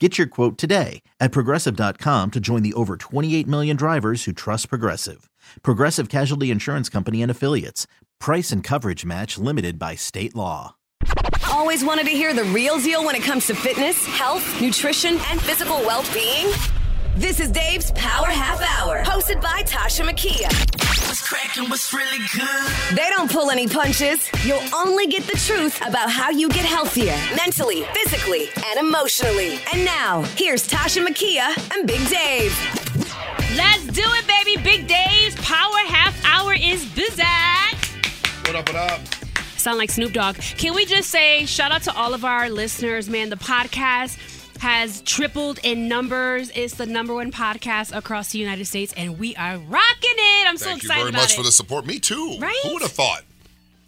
Get your quote today at progressive.com to join the over 28 million drivers who trust Progressive. Progressive Casualty Insurance Company and Affiliates. Price and coverage match limited by state law. Always wanted to hear the real deal when it comes to fitness, health, nutrition, and physical well being? This is Dave's Power Half Hour, hosted by Tasha Makia. What's cracking? What's really good? They don't pull any punches. You'll only get the truth about how you get healthier mentally, physically, and emotionally. And now, here's Tasha Makia and Big Dave. Let's do it, baby. Big Dave's Power Half Hour is busy. What up, what up? Sound like Snoop Dogg. Can we just say shout out to all of our listeners, man? The podcast has tripled in numbers. It's the number one podcast across the United States, and we are rocking it. I'm so excited. Thank you very much it. for the support. Me too. Right? Who would have thought?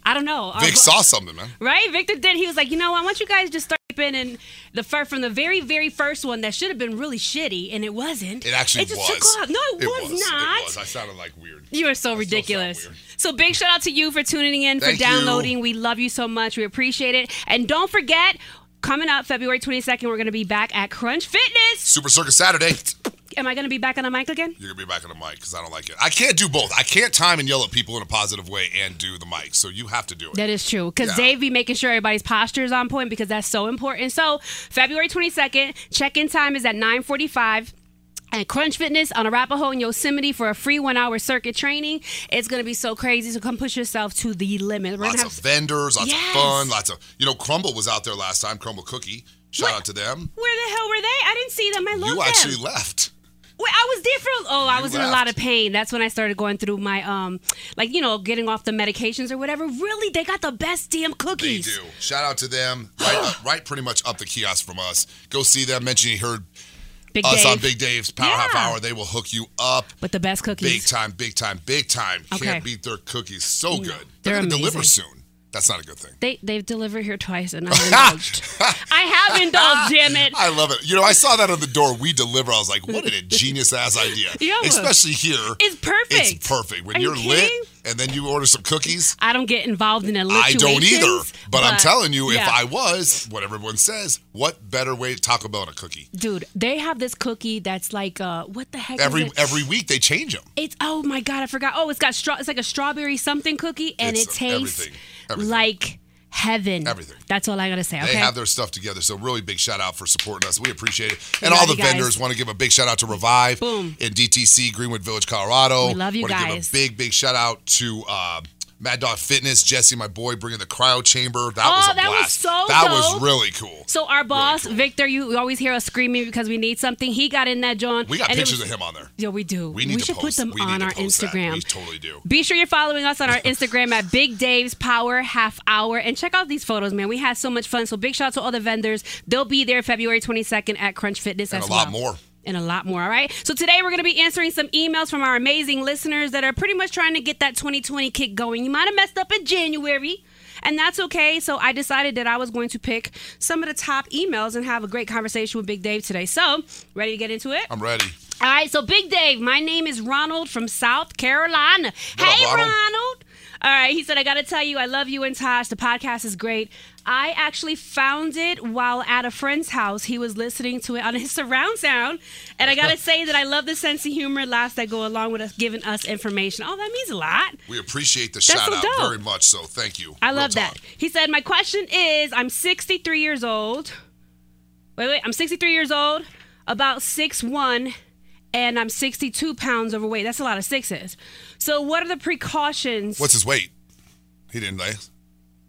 I don't know. Our Vic bo- saw something, man. Right? Victor did. He was like, you know, I want you guys to start in the fir- from the very, very first one that should have been really shitty, and it wasn't. It actually it just was. Took off. No, it, was, not. It was. I sounded like weird. You are so I ridiculous. So big shout out to you for tuning in, Thank for you. downloading. We love you so much. We appreciate it. And don't forget, coming up February 22nd, we're going to be back at Crunch Fitness. Super Circus Saturday. Am I going to be back on the mic again? You're gonna be back on the mic because I don't like it. I can't do both. I can't time and yell at people in a positive way and do the mic. So you have to do it. That is true. Because Yeah. Dave be making sure everybody's posture is on point because that's so important. So February 22nd, check-in time is at 945 at Crunch Fitness on Arapahoe in Yosemite for a free one-hour circuit training. It's going to be so crazy. So come push yourself to the limit. We're lots of vendors, lots Yes. of fun, lots of you know. Crumbl was out there last time. Crumbl Cookie. Shout out to them. Where the hell were they? I didn't see them. I love You them. actually left. Wait, I was different. Oh, I You was in a lot of pain. That's when I started going through my um, like you know, getting off the medications or whatever. Really, they got the best damn cookies. They do. Shout out to them. Right, up, right, pretty much up the kiosk from us. Go see them. Mention you heard Big us Dave. on Big Dave's Power Half Hour. They will hook you up. With the best cookies. Big time, big time, big time. Okay. Can't beat their cookies. So good. they're They're, gonna deliver soon. That's not a good thing. They they've delivered here twice and I've indulged. I have indulged, damn it. I love it. You know, I saw that on the door. We deliver. I was like, what a genius ass idea. Yeah. Especially here. It's perfect. It's perfect. When Are you you're lit kidding? And then you order some cookies. I don't get involved in a I don't either. But, I'm telling you, if. I was, what everyone says, what better way to Taco Bell and a cookie? Dude, they have this cookie that's like uh what the heck Every every week they change them. It's oh my god, I forgot. Oh, it's got straw it's like a strawberry something cookie and It's it tastes everything. Everything. like heaven. Everything. That's all I gotta say. They Okay. have their stuff together. So really big shout out for supporting us. We appreciate it. And all the guys. vendors want to give a big shout out to Revive Boom. in DTC, Greenwood Village, Colorado. We love you want to guys. give a big, big shout out to uh, Mad Dog Fitness, Jesse, my boy, bringing the cryo chamber. That Oh, was a that was blast. so that dope. was really cool. So our boss, cool. Victor, you, always hear us screaming because we need something. He got in that John. We got pictures was- of him on there. Yeah, we do. We need to should post. put them we on our post that. Instagram. We totally do. Be sure you're following us on our Instagram at Big Dave's Power Half Hour and check out these photos, man. We had so much fun. So big shout out to all the vendors. They'll be there February 22nd at Crunch Fitness And as a lot well. more. And a lot more, all right? So today we're going to be answering some emails from our amazing listeners that are pretty much trying to get that 2020 kick going. You might have messed up in January. And that's okay. So I decided that I was going to pick some of the top emails and have a great conversation with Big Dave today. So, ready to get into it? I'm ready. All right, so Big Dave, my name is Ronald from South Carolina. What up, hey, Ronald? Ronald. All right, he said, I got to tell you, I love you and Tosh. The podcast is great. I actually found it while at a friend's house. He was listening to it on his surround sound. And I got to say that I love the sense of humor and laughs that go along with us giving us information. Oh, that means a lot. We appreciate the That's shout so out dope. very much. So thank you. I Real love that. talk. He said, My question is I'm 63 years old. Wait, wait, I'm 63 years old. about six one, and I'm 62 pounds overweight. That's a lot of sixes. So, what are the precautions? What's his weight? He didn't lay.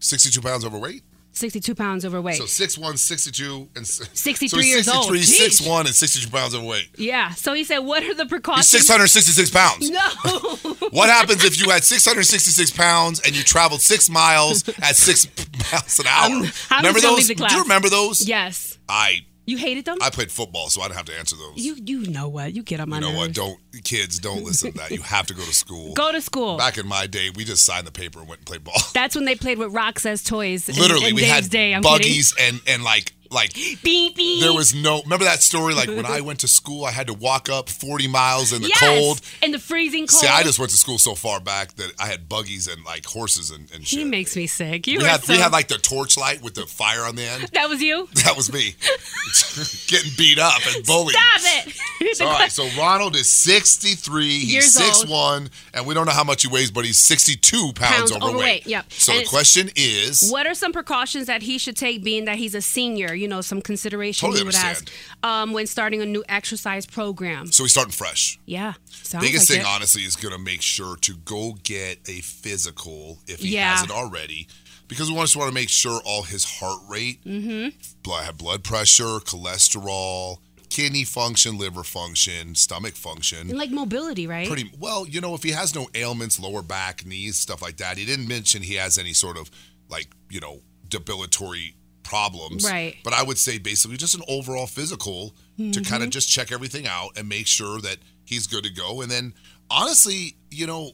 62 pounds overweight? 62 pounds overweight. So 6'1", 62, and 63 so he's years old. 63, Jeez. 6'1", and 62 pounds overweight. yeah. So he said, what are the He's precautions? 666 pounds. No. What happens if you had 666 pounds and you traveled six miles at six miles an hour? I'm remember those? Do you remember those? yes. I You hated them? I played football, so I didn't have to answer those. you you know what? You get on my You know what? Don't kids don't listen to that. You have to go to school. Go to school. Back in my day, we just signed the paper and went and played ball. That's when they played with rocks as toys. Literally, in we Dave's had day. I'm buggies and and like like. Beep beep. there was no. Remember that story? Like when I went to school, I had to walk up 40 miles in the yes, cold. in the freezing cold. See, I just went to school so far back that I had buggies and like horses and, and shit. He makes me sick. You we had so, we had like the torchlight with the fire on the end. that was you. That was me getting beat up and bullied. Stop it. All right, so Ronald is 63. He's Years six one, and we don't know how much he weighs, but he's 62 pounds, Pounds overweight. overweight, yep. So And the question is, What are some precautions that he should take, being that he's a senior? You know, some consideration Totally he would understand. ask um, when starting a new exercise program. so he's starting fresh. Yeah, Biggest like thing, it. honestly, is going to make sure to go get a physical if he Yeah. hasn't already, because we just want to make sure all his heart rate, Mm-hmm. blood, blood pressure, cholesterol, kidney function, liver function, stomach function. And like mobility, right? Pretty well, you know, if he has no ailments, lower back, knees, stuff like that. He didn't mention he has any sort of like, you know, debilitatory problems. Right. But I would say basically just an overall physical to Mm-hmm. kind of just check everything out and make sure that he's good to go. And then honestly, you know,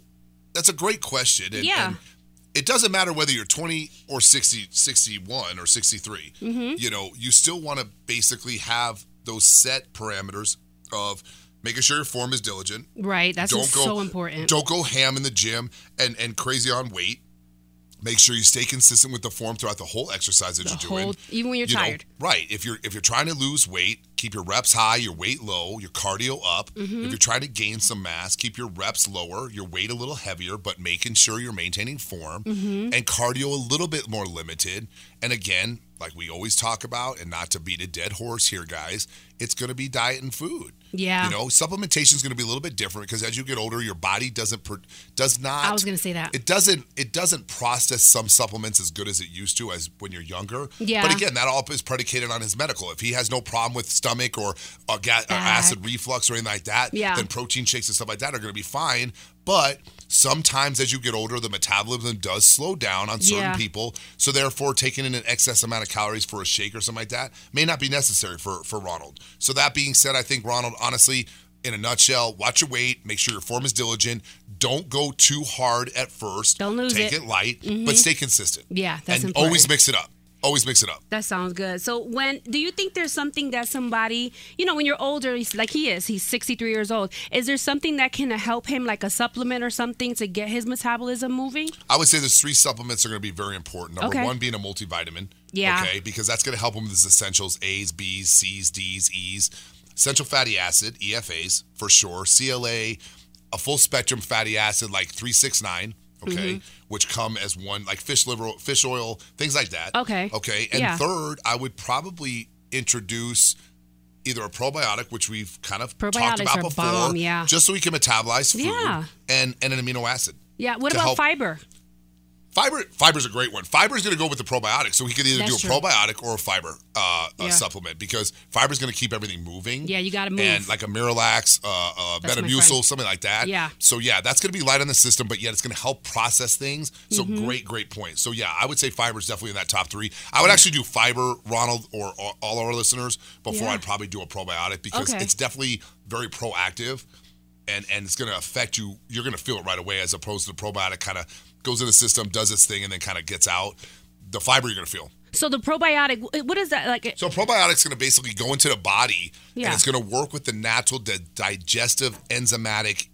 that's a great question. And, Yeah. and it doesn't matter whether you're 20 or 60, 61 or 63. Mm-hmm. You know, you still want to basically have those set parameters of making sure your form is diligent. right. That's don't go so important. Don't go ham in the gym and and crazy on weight. Make sure you stay consistent with the form throughout the whole exercise that The you're doing. whole- even when you're You know, tired. right. If you're if you're trying to lose weight, keep your reps high, your weight low, your cardio up. Mm-hmm. If you're trying to gain some mass, keep your reps lower, your weight a little heavier, but making sure you're maintaining form Mm-hmm. and cardio a little bit more limited. And again, like we always talk about, and not to beat a dead horse here, guys, it's going to be diet and food. Yeah. You know, supplementation is going to be a little bit different because as you get older, your body doesn't does not. I was gonna say that. it doesn't. It doesn't process some supplements as good as it used to as when you're younger. Yeah. But again, that all is predicated on his medical. If he has no problem with stomach or, ga- or acid reflux or anything like that, Yeah. then protein shakes and stuff like that are going to be fine. But sometimes as you get older, the metabolism does slow down on certain Yeah. people. So therefore, taking in an excess amount of calories for a shake or something like that may not be necessary for for Ronald. So that being said, I think Ronald, honestly, in a nutshell, watch your weight, make sure your form is diligent. Don't go too hard at first. Don't lose Take it. Mm-hmm. it light, but stay consistent. Yeah, that's and important. always mix it up. Always mix it up. That sounds good. So, when do you think there's something that somebody, you know, when you're older, he's- like he is, he's 63 years old, is there something that can help him, like a supplement or something, to get his metabolism moving? I would say there's three supplements that are going to be very important. Number Okay. one being a multivitamin. Yeah. Okay, because that's going to help him with his essentials: A's, B's, C's, D's, E's, essential fatty acid (EFAs) for sure. CLA, a full spectrum fatty acid like 369. Okay, Mm-hmm. which come as one like fish liver, fish oil, things like that. Okay. Okay, and Yeah. third, I would probably introduce either a probiotic, which we've kind of talked about before, bomb, yeah. just so we can metabolize food, Yeah. and and an amino acid. Yeah. What about help- fiber? Fiber fiber's a great one. Fiber's going to go with the probiotic, so he could either That's do a true. probiotic or a fiber uh, Yeah. uh, supplement because fiber's going to keep everything moving. Yeah, you gotta move. And like a Miralax, uh, uh, Metamucil, something like that. Yeah. So yeah, that's going to be light on the system, but yet it's going to help process things. So Mm-hmm. great, great point. So yeah, I would say fiber's definitely in that top three. I would actually do fiber, Ronald, or, or all our listeners before Yeah. I'd probably do a probiotic because Okay. it's definitely very proactive and and it's going to affect you. You're going to feel it right away, as opposed to the probiotic kind of goes in the system, does its thing, and then kind of gets out. The fiber you're going to feel. So the probiotic, what is that like? So probiotic's going to basically go into the body, Yeah. and it's going to work with the natural di- digestive enzymatic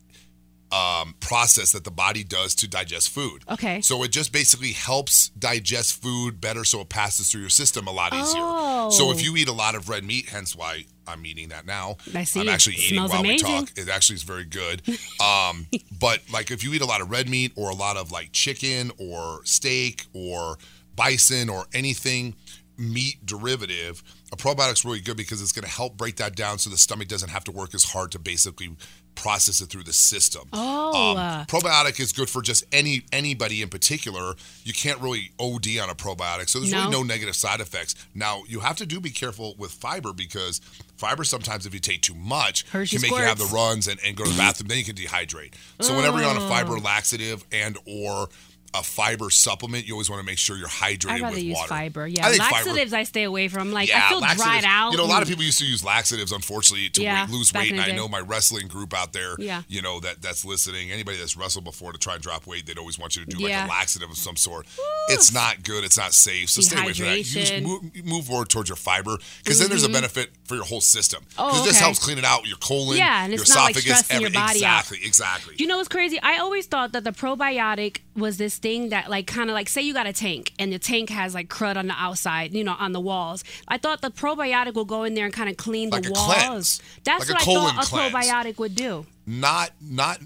um, process that the body does to digest food. Okay. So it just basically helps digest food better, so it passes through your system a lot easier. Oh. So if you eat a lot of red meat, hence why I'm eating that now. I see. I'm actually It eating while amazing. we talk. It actually is very good. Um, but like if you eat a lot of red meat or a lot of like chicken or steak or bison or anything, meat derivative, a probiotic's really good because it's going to help break that down so the stomach doesn't have to work as hard to basically process it through the system. Oh. Um, probiotic is good for just any anybody in particular. You can't really OD on a probiotic, so there's really No. no negative side effects. Now you have to do be careful with fiber because fiber sometimes if you take too much you can make you have the runs and, and go to the bathroom. then you can dehydrate. So whenever you're on a fiber Oh. laxative and or a fiber supplement, you always want to make sure you're hydrated I'd rather with use water. fiber. Yeah, I think fiber- laxatives I stay away from. Like yeah, I feel laxatives- dried out. You know, a lot of people used to use laxatives, unfortunately, to Yeah, weight- lose weight. And I know my wrestling group out there, Yeah. you know, that that's listening. Anybody that's wrestled before to try and drop weight, they'd always want you to do Yeah. like a laxative of some sort. It's not good. It's not safe. So stay away from that. You just move, move more towards your fiber because then there's a mm-hmm. benefit for your whole system. Oh, Because this helps clean it out, your colon, Yeah, and your it's not, like, esophagus, stressing your body out. exactly, exactly. You know what's crazy? I always thought that the probiotic was this thing that, like, kind of like, say you got a tank and the tank has like crud on the outside, you know, on the walls. I thought the probiotic will go in there and kind of clean Like the walls. cleanse. That's Like a what I thought a cleanse. probiotic would do. not not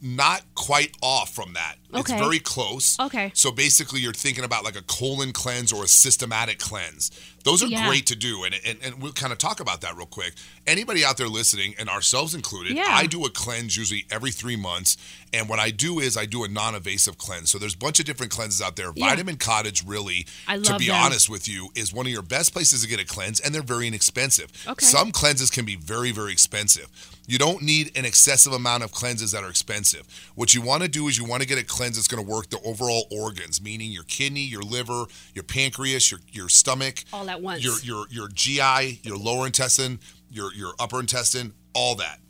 not quite off from that. It's Okay. very close. Okay. So basically, you're thinking about like a colon cleanse or a systematic cleanse. Those are Yeah. great to do, and, and and we'll kind of talk about that real quick. Anybody out there listening, and ourselves included, Yeah. I do a cleanse usually every three months, and what I do is I do a non-invasive cleanse. So there's a bunch of different cleanses out there. Yeah. Vitamin Cottage, really, to be them. honest with you, is one of your best places to get a cleanse, and they're very inexpensive. Okay. Some cleanses can be very, very expensive. You don't need an excessive amount of cleanses that are expensive. What you want to do is you want to get a cleanse that's going to work the overall organs, meaning your kidney, your liver, your pancreas, your your stomach, All at once. your your your GI, your lower intestine, your your upper intestine, all that.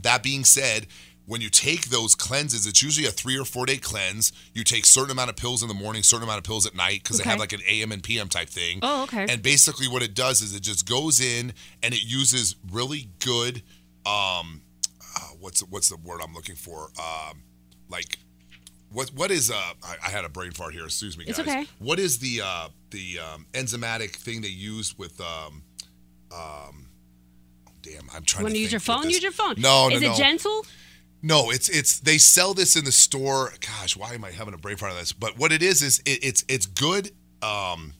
That being said, when you take those cleanses, it's usually a three or four day cleanse. You take certain amount of pills in the morning, certain amount of pills at night because they have like an AM and PM type thing. Oh, okay. And basically, what it does is it just goes in and it uses really good. Um, uh, what's what's the word I'm looking for? Um, like what what is uh? I, I had a brain fart here. Excuse me, guys. It's okay. What is the uh the um, enzymatic thing they use with um um? Damn, I'm trying to use your phone? Use your phone. No, no, Is no. it gentle? No, it's it's they sell this in the store. Gosh, why am I having a brain fart on this? But what it is is it, it's it's good. Um,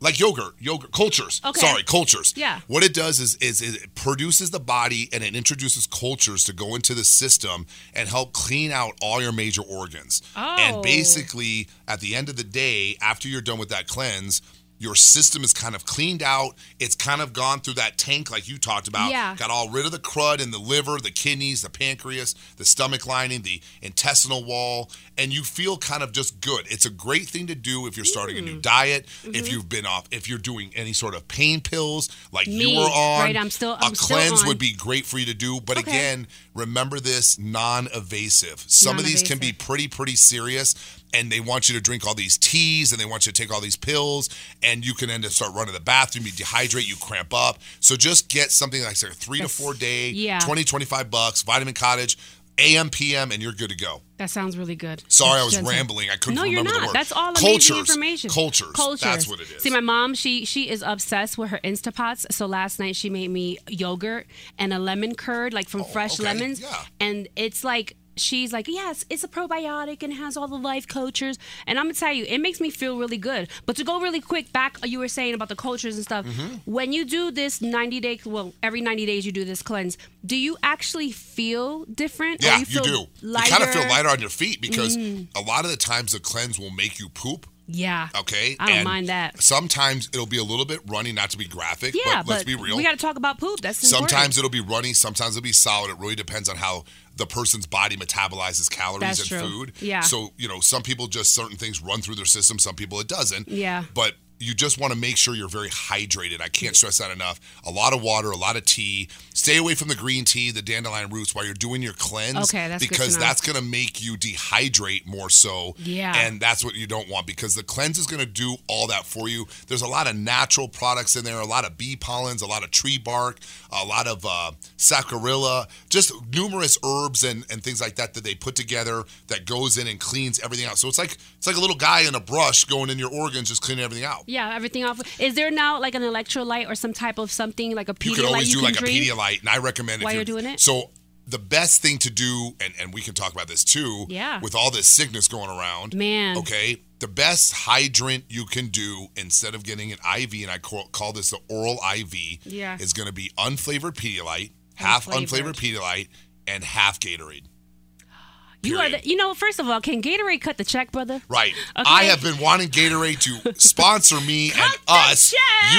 like yogurt, yogurt cultures. Okay. Sorry, cultures. Yeah. What it does is, is it produces the body and it introduces cultures to go into the system and help clean out all your major organs. Oh. And basically, at the end of the day, after you're done with that cleanse, your system is kind of cleaned out. It's kind of gone through that tank like you talked about. Yeah. Got all rid of the crud in the liver, the kidneys, the pancreas, the stomach lining, the intestinal wall, and you feel kind of just good. It's a great thing to do if you're starting a Mm. new diet, Mm-hmm. if you've been off, if you're doing any sort of pain pills like Me, you were on. right, I'm still- I'm a still cleanse on. would be great for you to do, but Okay. again, remember this non-evasive. Some of these can be pretty pretty serious and they want you to drink all these teas and they want you to take all these pills and you can end up start running to the bathroom you dehydrate you cramp up so just get something like say three That's- to four day yeah. 20 25 bucks vitamin cottage am pm and you're good to go That sounds really good. sorry i was rambling i couldn't no, remember you're not. the word That's all amazing cultures information. cultures Cultures. that's what it is See, my mom, she she is obsessed with her Instapots. So last night she made me yogurt and a lemon curd, like from oh, fresh Oh, okay. lemons. Yeah. And it's like she's like, yes, it's a probiotic and has all the life cultures. And I'm gonna tell you, it makes me feel really good. But to go really quick back, you were saying about the cultures and stuff. Mm-hmm. When you do this 90 day, well, every 90 days you do this cleanse. Do you actually feel different? Yeah you, you, feel do Lighter? you kind of feel lighter on your feet because Mm. a lot of the times the cleanse will make you poop Yeah. Okay. I don't And mind that. Sometimes it'll be a little bit runny, not to be graphic, Yeah, but let's be real. we got to talk about poop. That's important. Sometimes it'll be runny, sometimes it'll be solid. It really depends on how the person's body metabolizes calories That's and true. food. Yeah. So, you know, some people just certain things run through their system, some people it doesn't. Yeah. But you just want to make sure you're very hydrated. I can't stress that enough. A lot of water, a lot of tea. Stay away from the green tea, the dandelion roots while you're doing your cleanse. Okay, that's good to because that's going to make you dehydrate more so. Yeah. And that's what you don't want because the cleanse is going to do all that for you. There's a lot of natural products in there, a lot of bee pollens, a lot of tree bark, a lot of uh, saccharolla, just numerous herbs and, and things like that that they put together that goes in and cleans everything out. So it's like it's like a little guy in a brush going in your organs, just cleaning everything out. Yeah, everything off. Is there now like an electrolyte or some type of something like a Pedialyte You could always do can like drink? a Pedialyte, and I recommend While you're doing it? So the best thing to do, and, and we can talk about this too, Yeah. with all this sickness going around. Man. Okay. The best hydrant you can do instead of getting an IV, and I call, call this the oral IV, Yeah. is going to be unflavored Pedialyte, half Unflavored. unflavored Pedialyte, and half Gatorade. You are the, you know, first of all, can Gatorade cut the check, brother? Right. Okay. I have been wanting Gatorade to sponsor me and the us. check.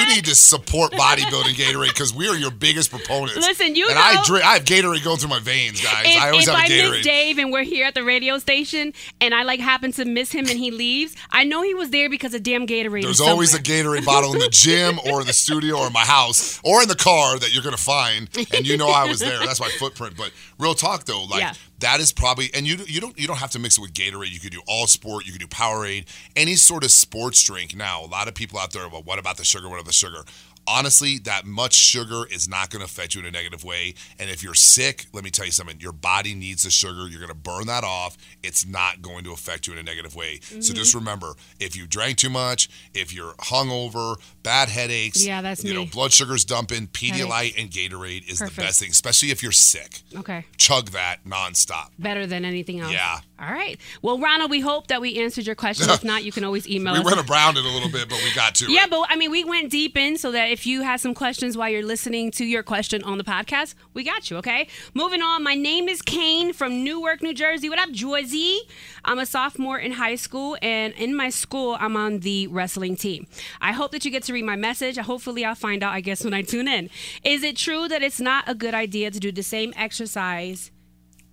You need to support bodybuilding Gatorade because we are your biggest proponents. Listen, you and know- I drink. I have Gatorade going through my veins, guys. If, I always if have I a Gatorade. miss Dave and we're here at the radio station and I like happen to miss him and he leaves, I know he was there because of damn Gatorade. There's always a. Gatorade bottle in the gym or in the studio or in my house or in the car that you're gonna find, and you know I was there. That's my footprint. But real talk though, like Yeah. that is probably, and you you don't you don't have to mix it with Gatorade. You could do All Sport, you could do Powerade, any sort of sports drink. Now, a lot of people out there, well, what about the sugar? What about the sugar? Honestly, that much sugar is not going to affect you in a negative way. And if you're sick, let me tell you something. Your body needs the sugar. You're going to burn that off. It's not going to affect you in a negative way. So just Mm-hmm. remember, if you drank too much, if you're hungover, bad headaches, Yeah, that's you know, blood sugar's dumping, Pedialyte and Gatorade is the best thing, especially if you're sick. Okay. Chug that nonstop. Better than anything else. Yeah. All right. Well, Ronald, we hope that we answered your question. If not, you can always email We us. We went around it a little bit, but we got to Yeah, it. but I mean, we went deep in so that if you have some questions while you're listening to your question on the podcast, we got you, okay? Moving on, my name is Kane from Newark, New Jersey. What up, Jersey? I'm a sophomore in high school, and in my school, I'm on the wrestling team. I hope that you get to read my message. Hopefully, I'll find out, I guess, when I tune in. Is it true that it's not a good idea to do the same exercise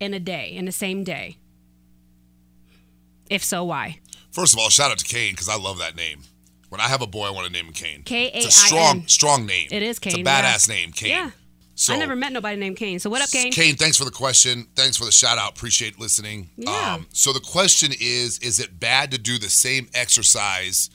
in a day, in the same day? If so, why? First of all, shout out to Kane because I love that name. When I have a boy, I want to name him Kane. K-A-I-N. It's a strong, strong name. It is Kane. It's a badass yeah. name, Kane. Yeah. So I never met nobody named Kane. So what up, Kane? Kane, thanks for the question. Thanks for the shout out. Appreciate listening. Um, Yeah. so the question is: Is it bad to do the same exercise?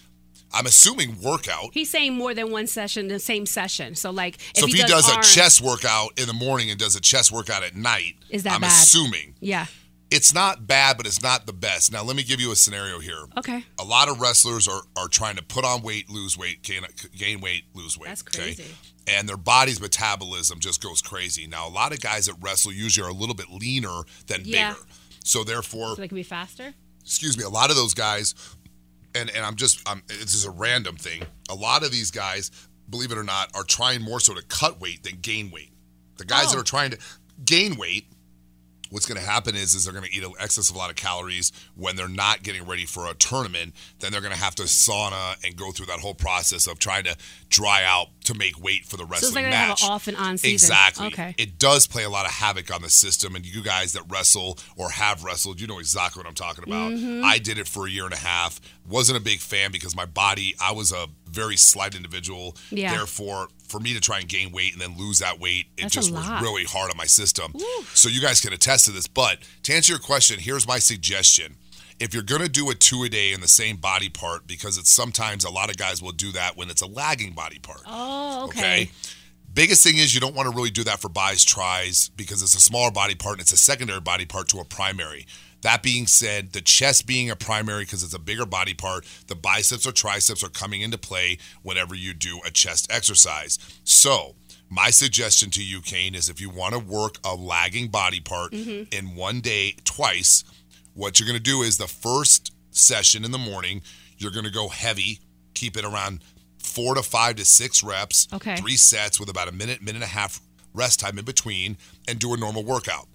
I'm assuming workout. He's saying more than one session, the same session. So like, if so if he, does, arms- a chest workout in the morning and does a chest workout at night, Is that I'm bad? assuming yeah, it's not bad, but it's not the best. Now let me give you a scenario here. okay, A lot of wrestlers are, are trying to put on weight, lose weight, gain, gain weight, lose weight. That's crazy. And their body's metabolism just goes crazy. Now, a lot of guys that wrestle usually are a little bit leaner than Yeah. bigger. So therefore, so they can be faster. excuse me, a lot of those guys, and and I'm just, I'm, this is a random thing. A lot of these guys, believe it or not, are trying more so to cut weight than gain weight. The guys Oh. that are trying to gain weight, what's going to happen is, is they're going to eat an excess of a lot of calories when they're not getting ready for a tournament. Then they're going to have to sauna and go through that whole process of trying to dry out to make weight for the wrestling So it's like they have an off and on season. Exactly. Okay. It does play a lot of havoc on the system, and you guys that wrestle or have wrestled, you know exactly what I'm talking about. Mm-hmm. I did it for a year and a half. wasn't a big fan because my body, I was a very slight individual. Yeah. Therefore, for me to try and gain weight and then lose that weight, it That's just was really hard on my system. So you guys can attest to this. But to answer your question, here's my suggestion. If you're gonna do a two a day in the same body part, because it's sometimes a lot of guys will do that when it's a lagging body part. Oh, okay. Okay. Biggest thing is you don't want to really do that for bis tris because it's a smaller body part and it's a secondary body part to a primary. That being said, the chest being a primary because it's a bigger body part, the biceps or triceps are coming into play whenever you do a chest exercise. So, my suggestion to you, Kane, is if you want to work a lagging body part mm-hmm. in one day twice, what you're going to do is the first session in the morning, you're going to go heavy, keep it around four to five to six reps, Okay. three sets with about a minute, minute and a half rest time in between, and do a normal workout.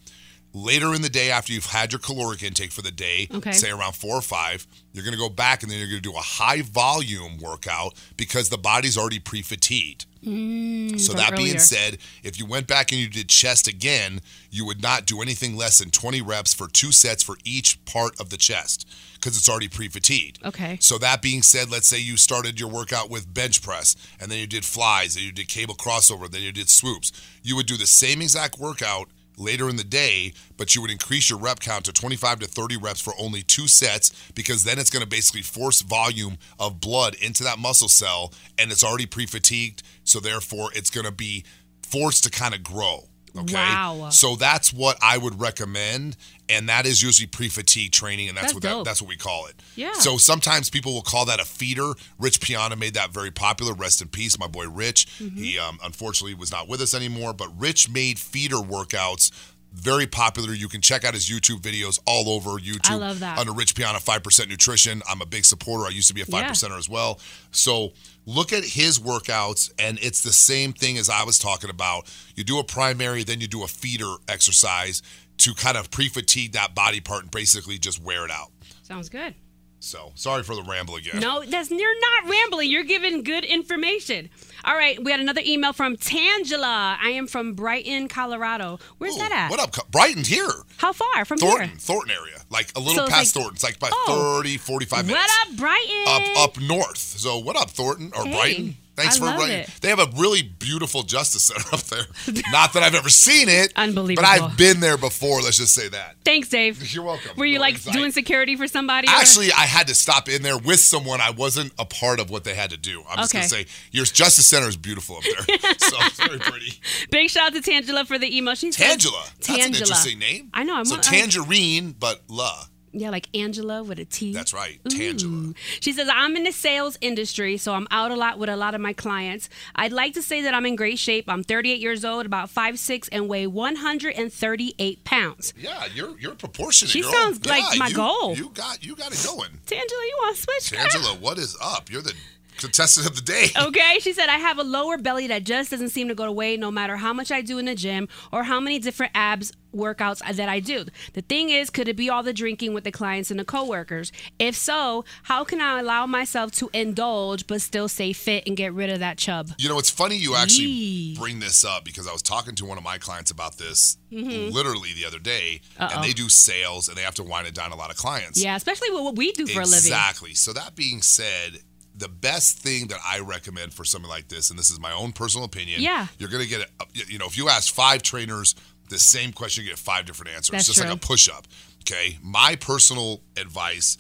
Later in the day, after you've had your caloric intake for the day, Okay. say around four or five, you're going to go back and then you're going to do a high volume workout because the body's already pre fatigued. Mm, so, from that being said, if you went back and you did chest again, you would not do anything less than 20 reps for two sets for each part of the chest because it's already pre fatigued. Okay. So that being said, let's say you started your workout with bench press, and then you did flies, and you did cable crossover, then you did swoops. You would do the same exact workout later in the day, but you would increase your rep count to 25 to 30 reps for only two sets because then it's going to basically force volume of blood into that muscle cell, and it's already pre-fatigued, so therefore it's going to be forced to kind of grow. Okay. Wow. So that's what I would recommend, and that is usually pre-fatigue training, and that's, That's what that, that's what we call it. Yeah. So sometimes people will call that a feeder. Rich Piana made that very popular. Rest in peace, my boy Rich. Mm-hmm. He um, unfortunately was not with us anymore, but Rich made feeder workouts Very popular. You can check out his YouTube videos all over YouTube. I love that. Under Rich Piana, 5% Nutrition. I'm a big supporter. I used to be a 5 Yeah. percenter as well. So look at his workouts, and it's the same thing as I was talking about. You do a primary, then you do a feeder exercise to kind of pre fatigue that body part and basically just wear it out. Sounds good. So sorry for the ramble again. No, that's you're not rambling. You're giving good information. All right, we had another email from Tangela. I am from Brighton, Colorado. Where's Ooh, that at? What up? Brighton's here. How far from Thornton, here? Thornton area. Like a little So past like- Thornton. It's like about Oh. 30, 45 minutes. What up, Brighton? Up up north. So what up, Thornton or Hey, Brighton? Thanks I for Brighton. it. They have a really beautiful justice center up there. Not that I've ever seen it. Unbelievable. But I've been there before, let's just say that. Thanks, Dave. You're welcome. Were you No like. I- doing security for somebody? or- Actually, I had to stop in there with someone. I wasn't a part of what they had to do. I'm just gonna say your Justice Center is beautiful up there. so it's very pretty. Big shout out to Tangela for the email. She said- Tangela. That's an interesting name. I know. I'm so I- tangerine, but la. Yeah, like Angela with a T. That's right. Tangela. She says, I'm in the sales industry, so I'm out a lot with a lot of my clients. I'd like to say that I'm in great shape. I'm 38 years old, about 5'6, and weigh 138 pounds. Yeah, you're you're proportionate. She girl. sounds like my you- goal. You got you got it going. Tangela, you want to switch? girl? Angela, what is up? You're the contestant of the day. Okay, she said, I have a lower belly that just doesn't seem to go away no matter how much I do in the gym or how many different abs workouts that I do. The thing is, could it be all the drinking with the clients and the coworkers? If so, how can I allow myself to indulge but still stay fit and get rid of that chub? You know, it's funny you actually Yee. bring this up because I was talking to one of my clients about this Mm-hmm. literally the other day, and they do sales and they have to wind it down a lot of clients. Yeah, especially with what we do for a living. Exactly. So that being said, the best thing that I recommend for something like this, and this is my own personal opinion, Yeah. you're gonna get, a, you know, if you ask five trainers the same question, you get five different answers, That's just like a push-up. Okay. My personal advice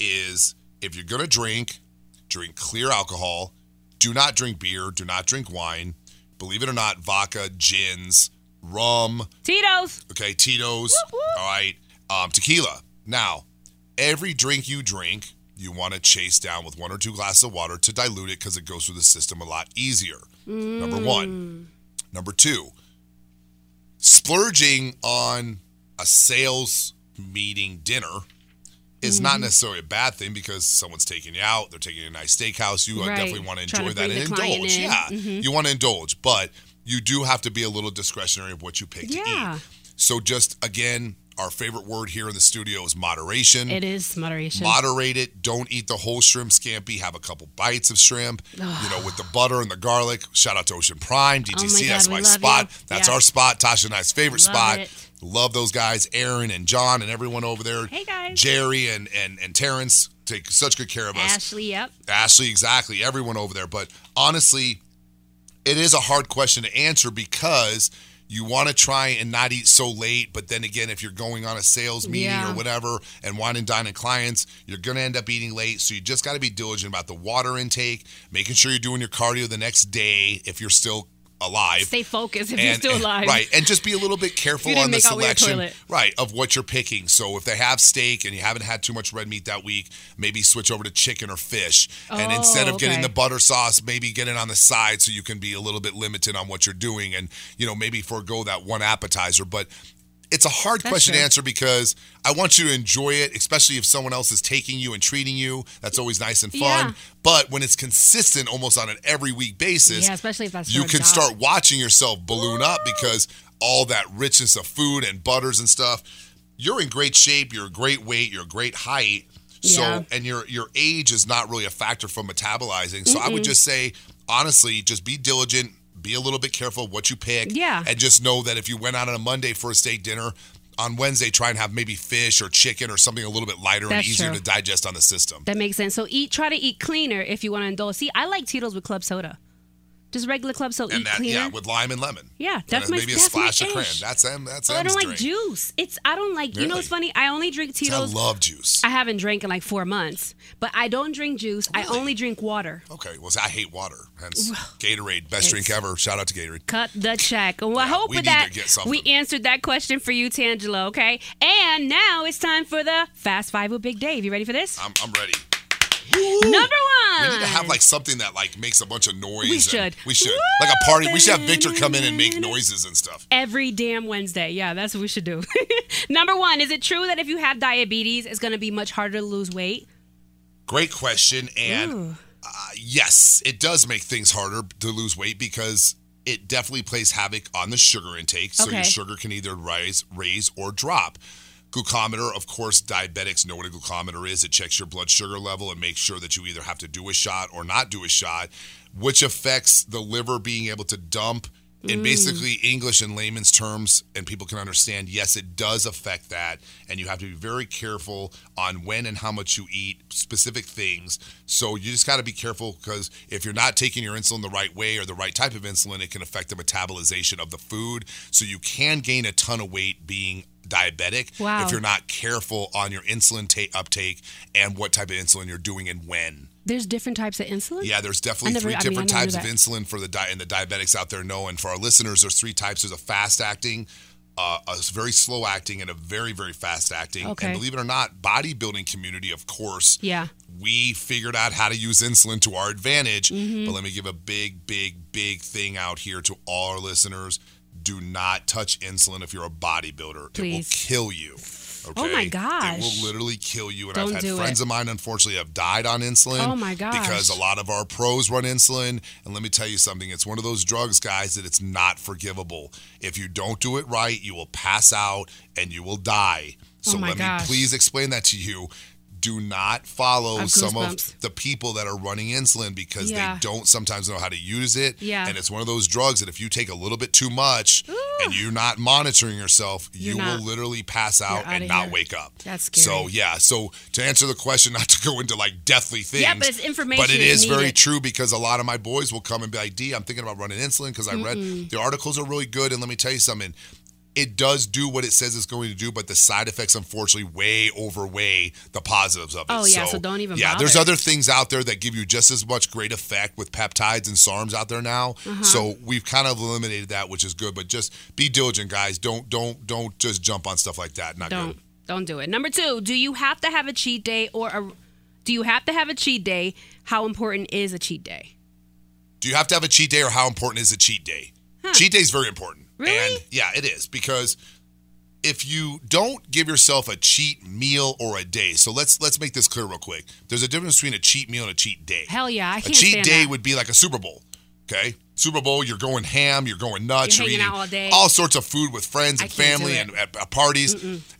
is if you're gonna drink, drink clear alcohol. Do not drink beer. Do not drink wine. Believe it or not, vodka, gins, rum, Tito's. Okay, Tito's. Whoop, whoop. All right. Um, tequila. Now, every drink you drink, you want to chase down with one or two glasses of water to dilute it because it goes through the system a lot easier. Number one. Number two, splurging on a sales meeting dinner is not necessarily a bad thing because someone's taking you out, they're taking you to a nice steakhouse. You Right. definitely want to enjoy to that and indulge. in. Mm-hmm. Yeah, you want to indulge, but you do have to be a little discretionary of what you pick Yeah. to eat. So just again, our favorite word here in the studio is moderation. It is moderation. Moderate it. Don't eat the whole shrimp scampi. Have a couple bites of shrimp. You know, with the butter and the garlic. Shout out to Ocean Prime, DTC. Oh my that's my spot. you. That's Yeah. our spot. Tasha and I's favorite Love spot. it. Love those guys, Aaron and John and everyone over there. Hey, guys. Jerry and and and Terrence take such good care of us. Ashley, yep. Ashley, exactly. Everyone over there. But honestly, it is a hard question to answer because you want to try and not eat so late. But then again, if you're going on a sales meeting Yeah. or whatever and wine and dining clients, you're going to end up eating late. So you just got to be diligent about the water intake, making sure you're doing your cardio the next day if you're still alive. Stay focused if you're And- still and- alive. Right. And just be a little bit careful on the make out with your selection. Right, of what you're picking. So if they have steak and you haven't had too much red meat that week, maybe switch over to chicken or fish. and Oh, instead of oh, getting the butter sauce, maybe get it on the side so you can be a little bit limited on what you're doing and, you know, maybe forego that one appetizer. But it's a hard That's question to answer because I want you to enjoy it, especially if someone else is taking you and treating you. That's always nice and fun. Yeah. But when it's consistent almost on an every week basis, Yeah, especially if that's you can job. start watching yourself balloon up because all that richness of food and butters and stuff. You're in great shape. You're a great weight. You're a great height. So Yeah. and your your age is not really a factor for metabolizing. So I would just say honestly, just be diligent. Be a little bit careful what you pick. Yeah. And just know that if you went out on a Monday for a steak dinner, on Wednesday try and have maybe fish or chicken or something a little bit lighter and easier true. to digest on the system. That makes sense. So eat, try to eat cleaner if you want to indulge. See, I like Tito's with club soda. Just regular club soda. and eat that cleaner. yeah, with lime and lemon. Yeah, that's my- maybe a splash of cran. That's M. That's Oh, I don't like drink. juice. It's I don't like. You know what's funny? I only drink Tito's. I love juice. I haven't drank in like four months, but I don't drink juice. I only drink water. Okay, well, see, I hate water. Hence, Gatorade, best drink ever. Shout out to Gatorade. Cut the check. Well, I hope we with that we answered that question for you, Tangela. Okay, and now it's time for the Fast Five with Big Dave. You ready for this? I'm, I'm ready. Number one. We need to have like something that like makes a bunch of noise. We should. We should. Like a party. We should have Victor come in and make noises and stuff. Every damn Wednesday. Yeah, that's what we should do. Number one, is it true that if you have diabetes, it's going to be much harder to lose weight? Great question. And uh, yes, it does make things harder to lose weight because it definitely plays havoc on the sugar intake. So Okay. your sugar can either rise, raise, or drop. Glucometer, of course, diabetics know what a glucometer is. It checks your blood sugar level and makes sure that you either have to do a shot or not do a shot, which affects the liver being able to dump. In mm. basically English and layman's terms, and people can understand, yes, it does affect that. And you have to be very careful on when and how much you eat specific things. So you just got to be careful because if you're not taking your insulin the right way or the right type of insulin, it can affect the metabolization of the food. So you can gain a ton of weight being diabetic Wow. if you're not careful on your insulin ta- uptake and what type of insulin you're doing and when. There's different types of insulin? Yeah, there's definitely never- three I different never types of insulin for the di- and the diabetics out there know. And for our listeners, there's three types. There's a fast acting, uh, a very slow acting, and a very very fast acting. Okay. And believe it or not, bodybuilding community, of course, Yeah. we figured out how to use insulin to our advantage. Mm-hmm. But let me give a big, big, big thing out here to all our listeners. Do not touch insulin if you're a bodybuilder. Please. It will kill you. Okay? Oh my gosh. It will literally kill you. And Don't I've had do friends it. of mine, unfortunately, have died on insulin. Oh my gosh. Because a lot of our pros run insulin. And let me tell you something it's one of those drugs, guys, that it's not forgivable. If you don't do it right, you will pass out and you will die. Oh so Oh my let gosh. me please explain that to you. Do not follow some of the people that are running insulin because Yeah. they don't sometimes know how to use it. Yeah. And it's one of those drugs that if you take a little bit too much and you're not monitoring yourself, You're you not- will literally pass out and not here. wake up. That's scary. So yeah, so to answer the question, not to go into like deathly things. Yeah, but it's information But it is very true because a lot of my boys will come and be like, "D, I'm thinking about running insulin because I read the articles are really good." And let me tell you something. It does do what it says it's going to do, but the side effects unfortunately way overweigh the positives of it. Oh, yeah, so don't even Yeah, there's other things out there that give you just as much great effect with peptides and SARMs out there now. Uh-huh. So we've kind of eliminated that, which is good. But just be diligent, guys. Don't don't don't just jump on stuff like that. Not Don't good. don't do it. Number two, do you have to have a cheat day or a do you have to have a cheat day? How important is a cheat day? Do you have to have a cheat day or how important is a cheat day? Cheat day is very important. Really? And yeah, it is because if you don't give yourself a cheat meal or a day, so let's let's make this clear real quick. There's a difference between a cheat meal and a cheat day. Hell yeah, I a can't A cheat day that. would be like a Super Bowl. Okay, Super Bowl, you're going ham, you're going nuts, You're you're, eating all day. all sorts of food with friends and family and at, at parties,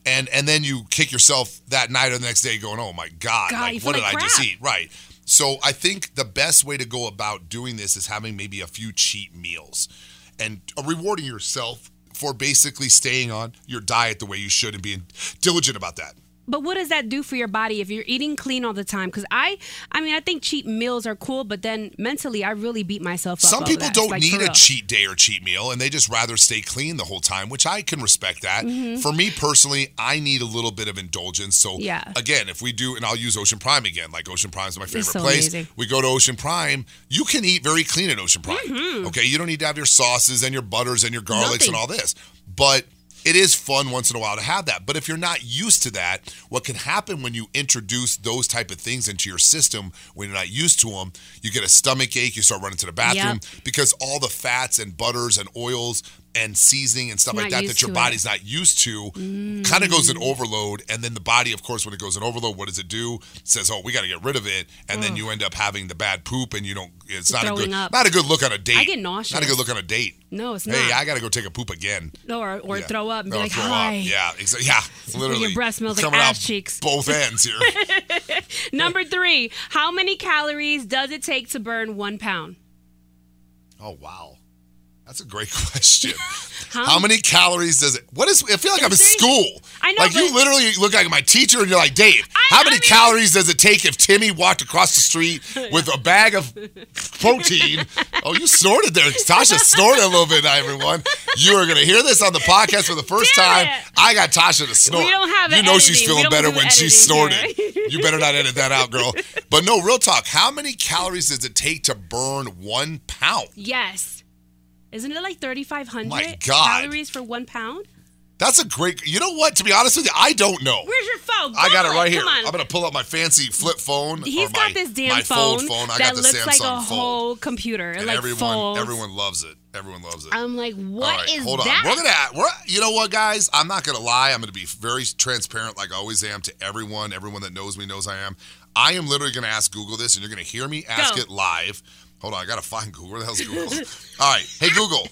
and and then you kick yourself that night or the next day, going, "Oh my God, God, like, what did like I just eat?" Right. So I think the best way to go about doing this is having maybe a few cheat meals and rewarding yourself for basically staying on your diet the way you should and being diligent about that. But what does that do for your body if you're eating clean all the time? Because I, I mean, I think cheat meals are cool, but then mentally, I really beat myself up. Some people don't Like, need a cheat day or cheat meal and they just rather stay clean the whole time, which I can respect that. Mm-hmm. For me personally, I need a little bit of indulgence. So Yeah. again, if we do and I'll use Ocean Prime again, like Ocean Prime is my favorite so place. amazing. We go to Ocean Prime, you can eat very clean at Ocean Prime. Mm-hmm. Okay, you don't need to have your sauces and your butters and your garlics Nothing. and all this. But it is fun once in a while to have that. But if you're not used to that, what can happen when you introduce those type of things into your system when you're not used to them, you get a stomach ache, you start running to the bathroom because all the fats and butters and oils and seasoning and stuff Not like that that your to it. body's not used to kind of goes in mm. overload and then the body of course when it goes in overload what does it do it says oh we got to get rid of it and then you end up having the bad poop and you don't it's not a good up. not a good look on a date I get nauseous. not a good look on a date No, it's not hey. I got to go take a poop again or or yeah. throw up and be Or like, hi. Up. Yeah, exa- yeah, literally. your breath smells like ass cheeks. Both ends here. Number three, how many calories does it take to burn one pound? oh wow, that's a great question. How- How many calories does it? What is? I feel like I'm in school. I know, Like you literally look like my teacher, and you're like, Dave. I- how I many mean- calories does it take if Timmy walked across the street with a bag of protein? oh, you snorted there. Tasha snorted a little bit, everyone. You are going to hear this on the podcast for the first Damn time. it. I got Tasha to snort. We don't have You know she's editing. We feeling better when she snorted. you better not edit that out, girl. But no, real talk. How many calories does it take to burn one pound? Yes. Isn't it like 3,500 calories for one pound? That's a great. You know what? To be honest with you, I don't know. Where's your phone? I got it right here. I'm gonna pull up my fancy flip phone. He's got my, this damn my phone, phone. I that got the looks Samsung like a whole computer. And like everyone, folds. everyone loves it. Everyone loves it. I'm like, All what right, is hold on. that? We're gonna. We're. You know what, guys? I'm not gonna lie. I'm gonna be very transparent, like I always am, to everyone. Everyone that knows me knows I am. I am literally gonna ask Google this, and you're gonna hear me ask Go. it live. Hold on, I gotta find Google. Where the hell's Google? All right, hey Google.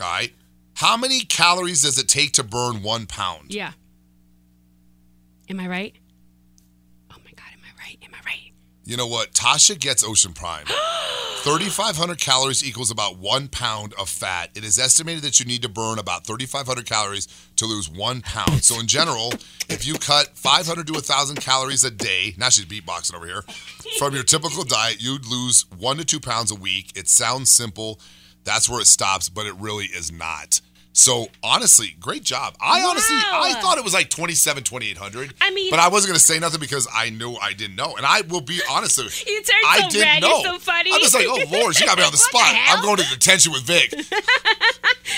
All right, how many calories does it take to burn one pound? yeah. Am I right? Oh my god, am I right? Am I right? You know what? Tasha gets Ocean Prime. 3,500 calories equals about one pound of fat. It is estimated that you need to burn about 3,500 calories to lose one pound. So, in general, if you cut 500 to 1,000 calories a day, now she's beatboxing over here, from your typical diet, you'd lose one to two pounds a week. It sounds simple. That's where it stops, but it really is not. So, honestly, great job. I honestly, I thought it was like 27, 2,800. I mean- but I wasn't going to say nothing because I knew I didn't know. And I will be honest with You You turned I so didn't red. know. You're so funny. I'm just like, oh Lord, she got me on the spot. the? I'm going to detention with Vic.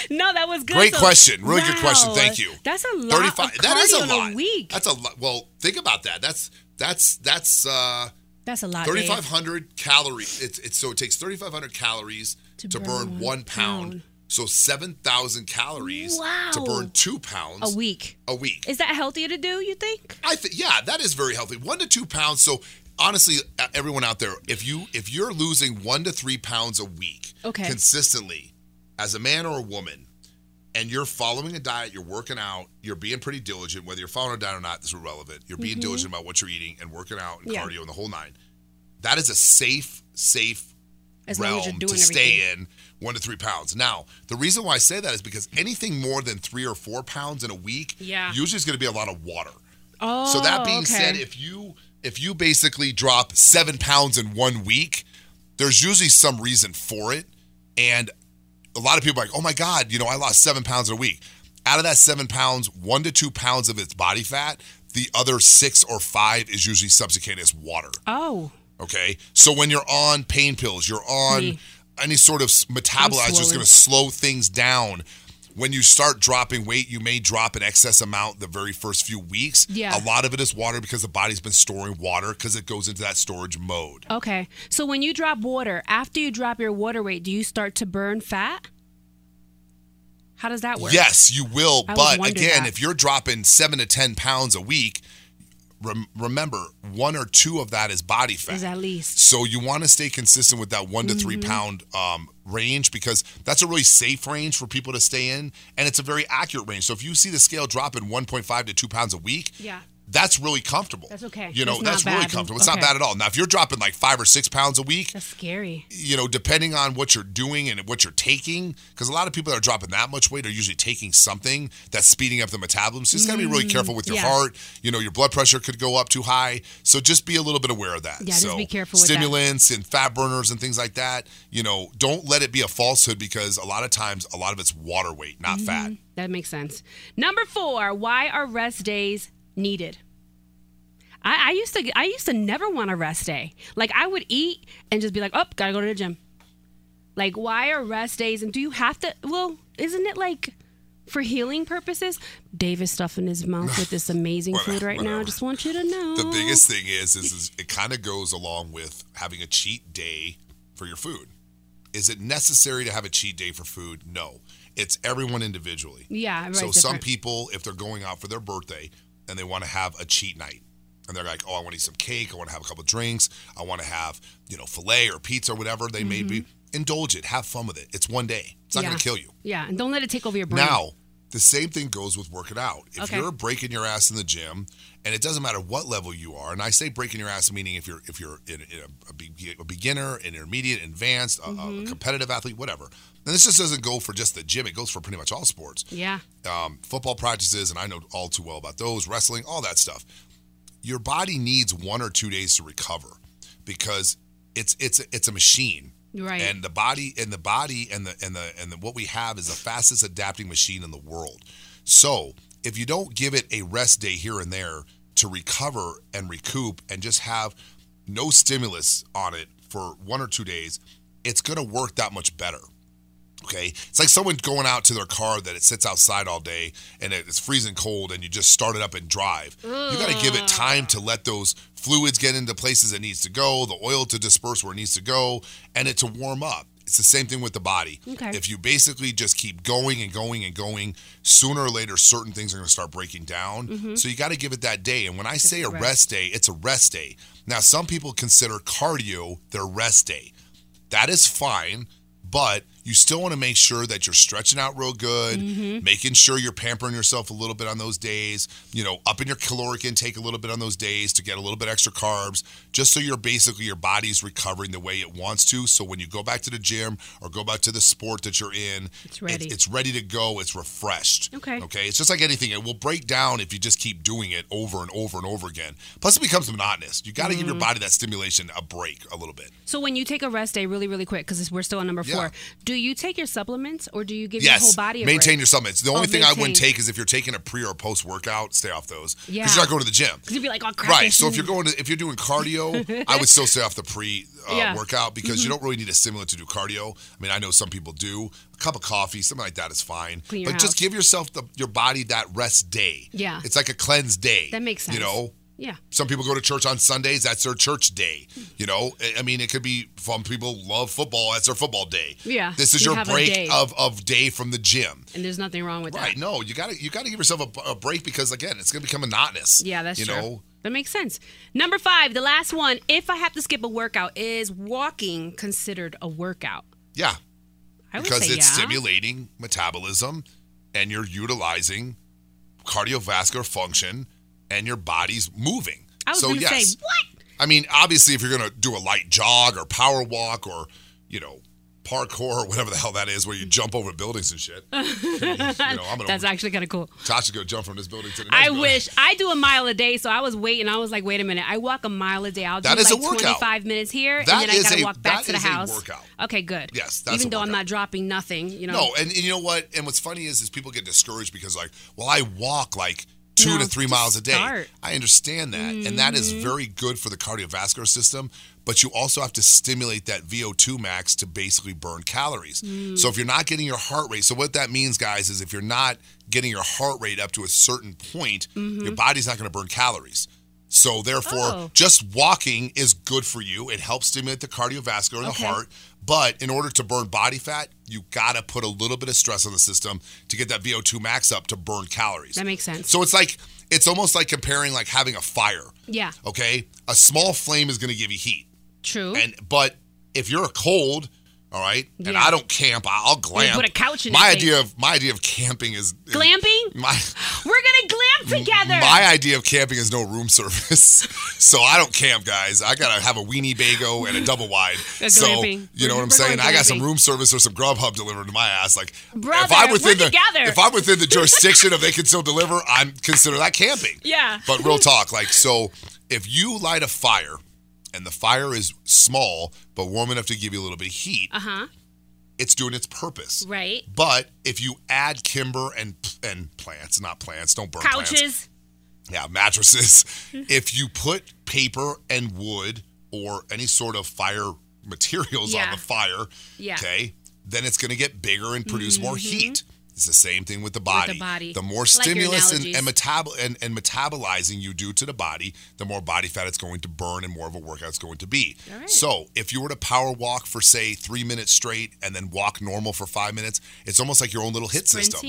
No, that was good. Great So- question. Really good question. Thank you. That's a lot. 35. Of That is a lot. week. That's a lot. Well, think about that. That's that's that's uh, That's a lot. 3,500 calories. It's it's so it takes 3,500 calories to, To burn, burn one one pound. pound. So 7,000 calories to burn two pounds a week. A week. Is that healthier to do? You think? I think yeah, that is very healthy. One to two pounds. So honestly, everyone out there, if you if you're losing one to three pounds a week, Okay. consistently, as a man or a woman, and you're following a diet, you're working out, you're being pretty diligent, whether you're following a diet or not, this is irrelevant. You're being diligent about what you're eating and working out and Mm-hmm. Yeah. cardio and the whole nine. That is a safe, safe As realm to doing stay in one to three pounds. Now, the reason why I say that is because anything more than three or four pounds in a week, Yeah. usually is going to be a lot of water. Oh. So that being okay. said, if you if you basically drop seven pounds in one week, there's usually some reason for it. And a lot of people are like, oh my God, you know, I lost seven pounds in a week. Out of that seven pounds, one to two pounds of it's body fat. The other six or five is usually subcutaneous water. Oh. Okay. So when you're on pain pills, you're on Me. Any sort of metabolizer is going to slow things down. When you start dropping weight, you may drop an excess amount the very first few weeks. Yeah. A lot of it is water because the body's been storing water because it goes into that storage mode. Okay. So when you drop water, after you drop your water weight, do you start to burn fat? How does that work? Yes, you will. I but again, that. if you're dropping seven to 10 pounds a week, rem- remember, one or two of that is body fat. Is at least. So you want to stay consistent with that one to three Mm-hmm. pound um, range because that's a really safe range for people to stay in, and it's a very accurate range. So if you see the scale dropping 1.5 to two pounds a week, Yeah. That's really comfortable. That's okay. You know, That's that's, really comfortable. It's Okay. not bad at all. Now, if you're dropping like five or six pounds a week, That's scary. you know, depending on what you're doing and what you're taking, because a lot of people that are dropping that much weight are usually taking something that's speeding up the metabolism. So you just got to be really careful with your Mm, yeah. heart. You know, your blood pressure could go up too high. So just be a little bit aware of that. Yeah, just be careful with that. Stimulants and fat burners and things like that. You know, don't let it be a falsehood because a lot of times, a lot of it's water weight, not fat. That makes sense. Number four, why are rest days needed? I, I used to I used to never want a rest day. Like I would eat and just be like, oh, gotta go to the gym. Like, why are rest days? And do you have to? Well, isn't it like for healing purposes? Dave is stuffing his mouth with this amazing food right now. Whatever. Just want you to know. The biggest thing is, is, is it kind of goes along with having a cheat day for your food. Is it necessary to have a cheat day for food? No. It's everyone individually. Yeah, right. so some people, if they're going out for their birthday and they want to have a cheat night, and they're like, "Oh, I want to eat some cake. I want to have a couple drinks. I want to have, you know, fillet or pizza or whatever they may be. Indulge it. Have fun with it. It's one day. It's not Mm-hmm. Yeah. going to kill you. Yeah, and don't let it take over your brain. Now, the same thing goes with working out. If Okay. you're breaking your ass in the gym, and it doesn't matter what level you are, and I say breaking your ass meaning if you're if you're in, in a, a, a beginner, an intermediate, advanced, a- Mm-hmm. a, competitive athlete, whatever. And this just doesn't go for just the gym; it goes for pretty much all sports. yeah, Um, football practices, and I know all too well about those. Wrestling, all that stuff. Your body needs one or two days to recover because it's it's it's a machine. Right. And the body and the body and the and the and the, what we have is the fastest adapting machine in the world. So if you don't give it a rest day here and there to recover and recoup and just have no stimulus on it for one or two days, it's going to work that much better. Okay, it's like someone going out to their car that it sits outside all day and it's freezing cold, and you just start it up and drive. You got to give it time to let those fluids get into places it needs to go, the oil to disperse where it needs to go, and it to warm up. It's the same thing with the body. Okay. If you basically just keep going and going and going, sooner or later, certain things are going to start breaking down. So you got to give it that day. And when I say a Mm-hmm. rest. rest day, it's a rest day. Now, some people consider cardio their rest day. That is fine, but you still want to make sure that you're stretching out real good, Mm-hmm. making sure you're pampering yourself a little bit on those days, you know, upping your caloric intake a little bit on those days to get a little bit extra carbs, just so you're basically your body's recovering the way it wants to. So when you go back to the gym or go back to the sport that you're in, It's ready. it's ready to go. It's refreshed. Okay. Okay. It's just like anything. It will break down if you just keep doing it over and over and over again. Plus, it becomes monotonous. You got to give Mm-hmm. your body that stimulation a break a little bit. So when you take a rest day, really, really quick, because we're still on number four, Yeah. Do you take your supplements or do you give yes. your whole body a maintain break? your supplements. The only Oh, thing I wouldn't take is if you're taking a pre or post workout, stay off those. Yeah. Because you're not going to the gym. 'Cause you'd be like, oh crap. Right. So if you're going to if you're doing cardio, I would still stay off the pre uh, Yeah. workout because you don't really need a stimulant to do cardio. I mean, I know some people do. A cup of coffee, something like that is fine. But just give yourself the, your body that rest day. Yeah. It's like a cleanse day. That makes sense. You know, yeah. some people go to church on Sundays. That's their church day. Hmm. You know, I- mean, it could be some people love football. That's their football day. Yeah, This is you your break of of day from the gym. And there's nothing wrong with Right? that. Right. No, you got to you got to give yourself a, a break because again, it's going to become monotonous. Yeah, that's you true. know. That makes sense. Number five, the last one. If I have to skip a workout, is walking considered a workout? Yeah, I would because say it's yeah. stimulating metabolism, and you're utilizing cardiovascular function, and your body's moving. I was so gonna yes, say what? I mean, obviously, if you're going to do a light jog or power walk or, you know, parkour or whatever the hell that is, where you jump over buildings and shit. you know, I'm That's to. actually kind of cool. Tasha's going to jump from this building to the next I building. wish I do a mile a day, so I was waiting. I was like, wait a minute, I walk a mile a day. I'll do like workout. 25 minutes here, That and then I gotta a- walk back to the is a house. workout. Okay, good. Yes, that's even though I'm not dropping nothing, you know. No, and, and you know what? And what's funny is, is people get discouraged because like, well, I walk like two No, to three miles a day. start. Mm-hmm. I understand that, and that is very good for the cardiovascular system. But you also have to stimulate that VO2 max to basically burn calories. Mm. So if you're not getting your heart rate, so what that means, guys, is if you're not getting your heart rate up to a certain point, your body's not going to burn calories. So therefore. Oh. just walking is good for you. It helps stimulate the cardiovascular and Okay. the heart. But in order to burn body fat, you gotta put a little bit of stress on the system to get that VO2 max up to burn calories. That makes sense. So it's like it's almost like comparing like having a fire. yeah, Okay, a small flame is gonna give you heat, true. and but if you're a cold, all right, and I don't camp, I'll glam. put a couch in My idea of my idea of camping is, is Glamping? My We're gonna glam together. my idea of camping is no room service, so I don't camp, guys. I gotta have a Winnebago and a double wide. A so glamping. you know what I'm We're saying? I got some room service or some Grubhub delivered to my ass. Like if I'm within the together. if I'm within the jurisdiction of they can still deliver, I'm consider that camping. Yeah. But real talk, like so, if you light a fire and the fire is small but warm enough to give you a little bit of heat, uh huh. it's doing its purpose. Right. But if you add kimber and and plants, not plants, don't burn plants Couches. yeah, mattresses. if you put paper and wood or any sort of fire materials Yeah. on the fire, Yeah. Mm-hmm. okay, then it's going to get bigger and produce more heat. It's the same thing with the body. body. more Like stimulus and, and, metab- and, and metabolizing you do to the body, the more body fat it's going to burn and more of a workout it's going to be. Right. So if you were to power walk for, say, three minutes straight and then walk normal for five minutes, it's almost like your own little HIIT system.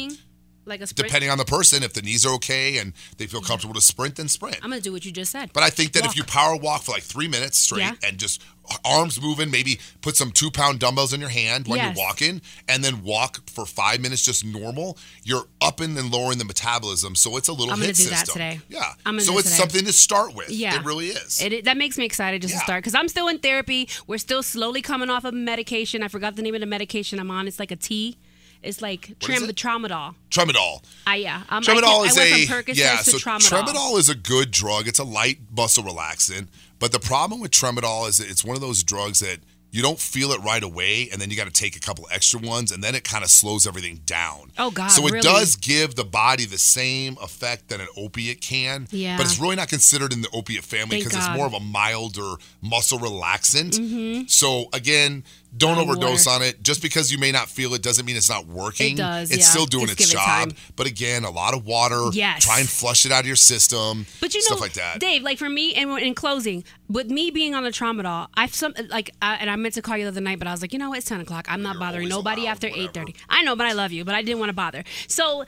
Like a sprint. Depending on the person, if the knees are okay and they feel comfortable to sprint, then sprint. I'm gonna do what you just said. But I think that Walk. if you power walk for like three minutes straight Yeah. and just arms moving, maybe put some two pound dumbbells in your hand when Yes. you're walking, and then walk for five minutes just normal, you're upping and lowering the metabolism. So it's a little I'm gonna hit do that today. Yeah. I'm gonna so do it's today. something to start with. Yeah. It really is. It, it- that makes me excited just Yeah. to start because I'm still in therapy. We're still slowly coming off of medication. I forgot the name of the medication I'm on. It's like a T. It's like is tram- it? tramadol. Tramadol. I yeah. Um, Tramadol I, is I a Percocets yeah. to So tramadol. tramadol is a good drug. It's a light muscle relaxant, but the problem with tramadol is that it's one of those drugs that you don't feel it right away, and then you got to take a couple extra ones, and then it kind of slows everything down. Oh, God, So it really? does give the body the same effect that an opiate can. Yeah. But it's really not considered in the opiate family because it's Mm-hmm. more of a milder muscle relaxant. So again, Don't overdose on it. Just because you may not feel it doesn't mean it's not working. It does, It's yeah. still doing Just its give it job. But again, a lot of water. Yes. Try and flush it out of your system. But you know, stuff like that. Dave, like for me, and in closing, with me being on the tramadol, I've some like, I, and I meant to call you the other night, but I was like, you know, what? it's ten o'clock. I'm not You're bothering nobody allowed, after eight thirty. I know, but I love you, but I didn't want to bother. So.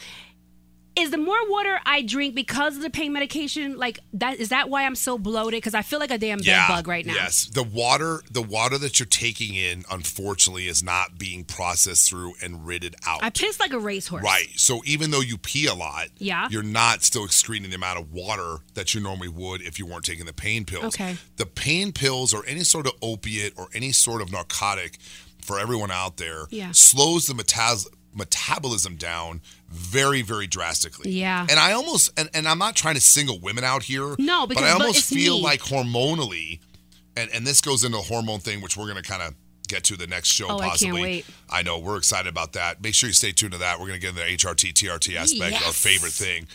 Is the more water I drink because of the pain medication, like that? Is that why I'm so bloated? Because I feel like a damn bed bug right now. Yes, the water, the water that you're taking in, unfortunately, is not being processed through and ridded out. I piss like a racehorse. Right. So even though you pee a lot, Yeah. you're not still excreting the amount of water that you normally would if you weren't taking the pain pills. Okay. The pain pills or any sort of opiate or any sort of narcotic for everyone out there Yeah. slows the metas- metabolism down very, very drastically. Yeah. And I almost and, and I'm not trying to single women out here. No, but because- I but almost it's feel me. like hormonally, and, and this goes into the hormone thing, which we're gonna kind of get to the next show Oh, I can't possibly. wait. I know we're excited about that. Make sure you stay tuned to that. We're going to get into the HRT, TRT aspect, our favorite thing.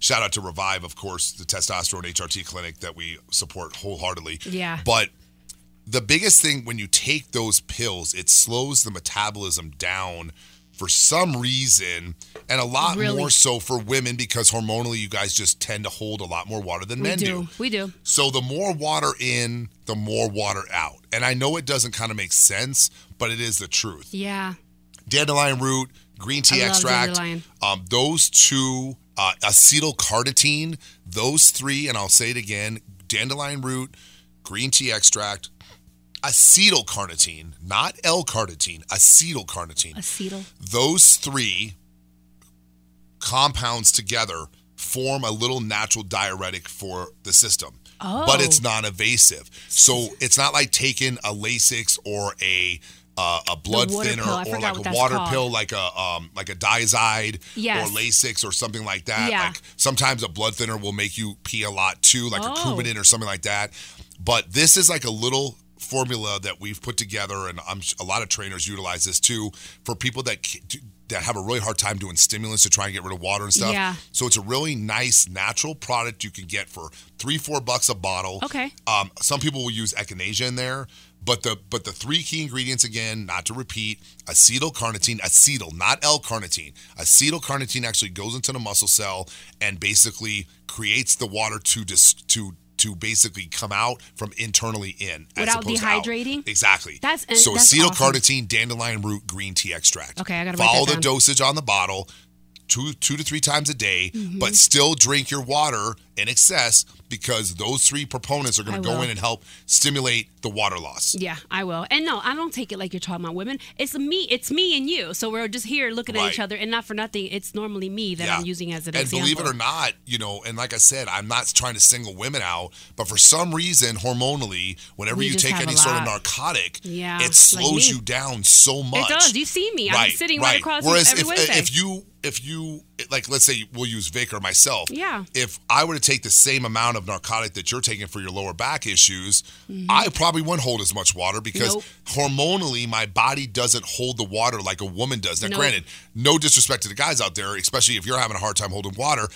Shout out to Revive, of course, the testosterone HRT clinic that we support wholeheartedly. Yeah. But the biggest thing when you take those pills, it slows the metabolism down for some reason, and a lot Really? more so for women because hormonally you guys just tend to hold a lot more water than We men do. We do. so the more water in, the more water out. And I know it doesn't kind of make sense, but it is the truth. Yeah. Dandelion root, green tea I extract, um, those two, uh, acetylcarnitine, those three, and I'll say it again: dandelion root, green tea extract, acetylcarnitine, not L-carnitine, acetylcarnitine Acetyl. those three compounds together form a little natural diuretic for the system. But it's Oh. non-invasive. So it's not like taking a Lasix or a uh, a blood thinner pill, or like a water called. pill like a um like a Dyazide Yes. or Lasix or something like that. Yeah. Like sometimes a blood thinner will make you pee a lot too, like Oh. a Coumadin or something like that. But this is like a little formula that we've put together, and I'm, a lot of trainers utilize this too for people that that have a really hard time doing stimulants to try and get rid of water and stuff. Yeah. So it's a really nice natural product you can get for three, four bucks a bottle. Okay. Um, some people will use echinacea in there, but the but the three key ingredients again, not to repeat, acetyl carnitine, acetyl, not L-carnitine. Acetyl carnitine actually goes into the muscle cell and basically creates the water to dis, to to basically come out from internally in Without to out. dehydrating? Exactly. That's- so that's acetylcarnitine, dandelion root, green tea extract. Okay, I gotta follow that the down. dosage on the bottle. Two, two to three times a day, Mm-hmm. but still drink your water in excess because those three proponents are going to go in and help stimulate the water loss. Yeah, I will. And no, I don't take it like you're talking about women. It's me. It's me and you. So we're just here looking at each other, and not for nothing. It's normally me that I'm using as an and example. believe it or not, you know, and like I said, I'm not trying to single women out, but for some reason, hormonally, whenever We you take any sort of narcotic, Yeah, it slows me. you down so much. It does. You see me. I'm sitting right, across from you Whereas every if, if you if you like let's say we'll use Vic or myself. Yeah. If I were to take the same amount of narcotic that you're taking for your lower back issues, I probably wouldn't hold as much water because Mm-hmm. Nope. hormonally my body doesn't hold the water like a woman does. Now Nope. granted, no disrespect to the guys out there, especially if you're having a hard time holding water.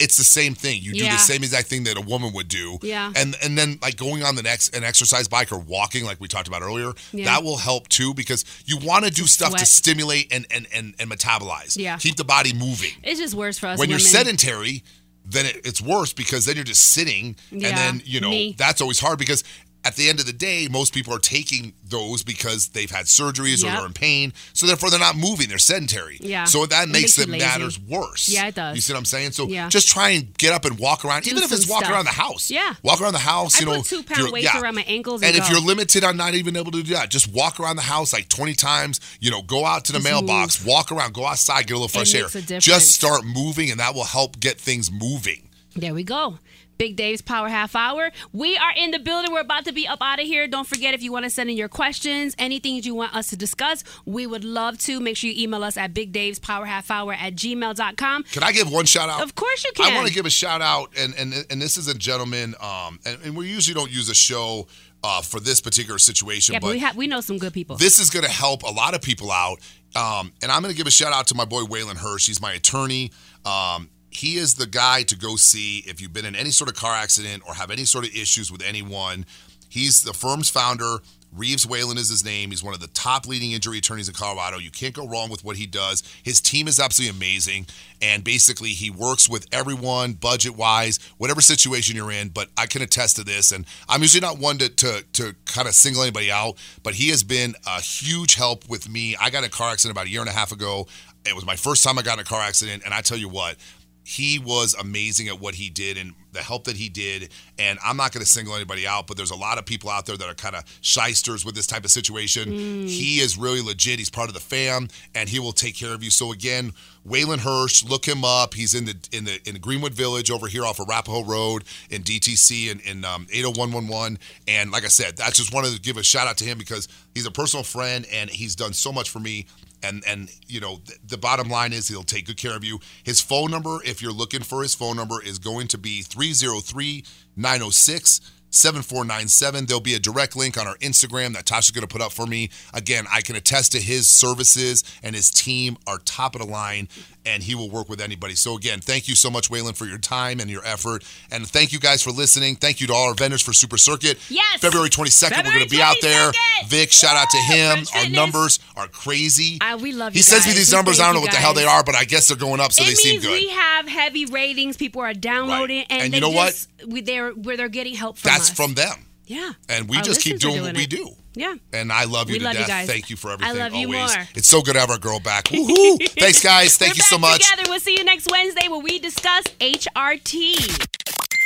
It's the same thing. You do Yeah. the same exact thing that a woman would do. Yeah. And and then like going on the next an exercise bike or walking like we talked about earlier, Yeah. that will help too because you want to do stuff to stimulate and and and, and metabolize. Yeah. Keep the body moving. it's just worse for us when you're sedentary, then it, it's worse because then you're just sitting Yeah, and then, you know, me. that's always hard because at the end of the day, most people are taking those because they've had surgeries or they're in pain. So therefore they're not moving, they're sedentary. Yeah. So that makes, makes you the matters worse. Yeah, it does. You see what I'm saying? So Yeah. just try and get up and walk around, Do even if it's walking around the house. Yeah. Walk around the house, I you know. two pound weights around my ankles and And if go. you're limited on not even able to do that, just walk around the house like 20 times, you know, go out to the Just mailbox, move. walk around, go outside, get a little fresh air. makes a difference. Just start moving and that will help get things moving. There we go. Big Dave's Power Half Hour. We are in the building. We're about to be up out of here. Don't forget if you want to send in your questions, anything you want us to discuss, we would love to. Make sure you email us at bigdavespowerhalfhour at gmail.com. Can I give one shout out? Of course you can. I want to give a shout out, and and and this is a gentleman, um, and, and we usually don't use a show uh, for this particular situation, Yeah, but but we, have, we know some good people. this is going to help a lot of people out. Um, and I'm going to give a shout out to my boy Waylon Hirsch. He's my attorney. Um, he is the guy to go see if you've been in any sort of car accident or have any sort of issues with anyone. He's the firm's founder. Reeves Whalen is his name. He's one of the top leading injury attorneys in Colorado. You can't go wrong with what he does. His team is absolutely amazing. And basically, he works with everyone budget wise, whatever situation you're in. But I can attest to this. And I'm usually not one to, to, to kind of single anybody out, but he has been a huge help with me. I got a car accident about a year and a half ago. It was my first time I got in a car accident. And I tell you what, he was amazing at what he did and the help that he did. And I'm not going to single anybody out, but there's a lot of people out there that are kind of shysters with this type of situation. Mm. He is really legit. He's part of the fam, and he will take care of you. So again, Waylon Hirsch, look him up. He's in the in the in Greenwood Village over here off of Arapahoe Road in DTC in, in um, 80111. And like I said, that's just wanted to give a shout out to him because he's a personal friend and he's done so much for me and and you know th- the bottom line is he'll take good care of you his phone number if you're looking for his phone number is going to be 303 906 7497. There'll be a direct link on our Instagram that Tasha's going to put up for me. Again, I can attest to his services and his team are top of the line, and he will work with anybody. So, again, thank you so much, Waylon, for your time and your effort. And thank you guys for listening. Thank you to all our vendors for Super Circuit. Yes. February 22nd, February we're going to be out there. Vic, shout out to him. Our numbers are crazy. Uh, we love He guys. sends me these numbers. I don't know what the hell they are, but I guess they're going up, so it they seem good. we have heavy ratings. People are downloading, Right. and, And you know what? just, We, they're where they're getting help from That's us. from them. yeah. And we just keep are doing what we do. Yeah. And I love you We to love you death. guys. Thank you for everything. I everything. love you always. more. It's so good to have our girl back. Woo-hoo. Thanks, guys. Thank We're you so much. Together. We'll see you next Wednesday where we discuss HRT.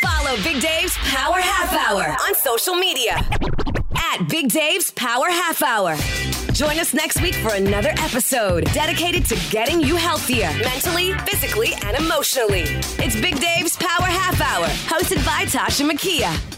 Follow Big Dave's Power Half Hour on social media at Big Dave's Power Half Hour. Join us next week for another episode dedicated to getting you healthier mentally, physically, and emotionally. It's Big Dave's Power Half Hour, hosted by Tasha Makia.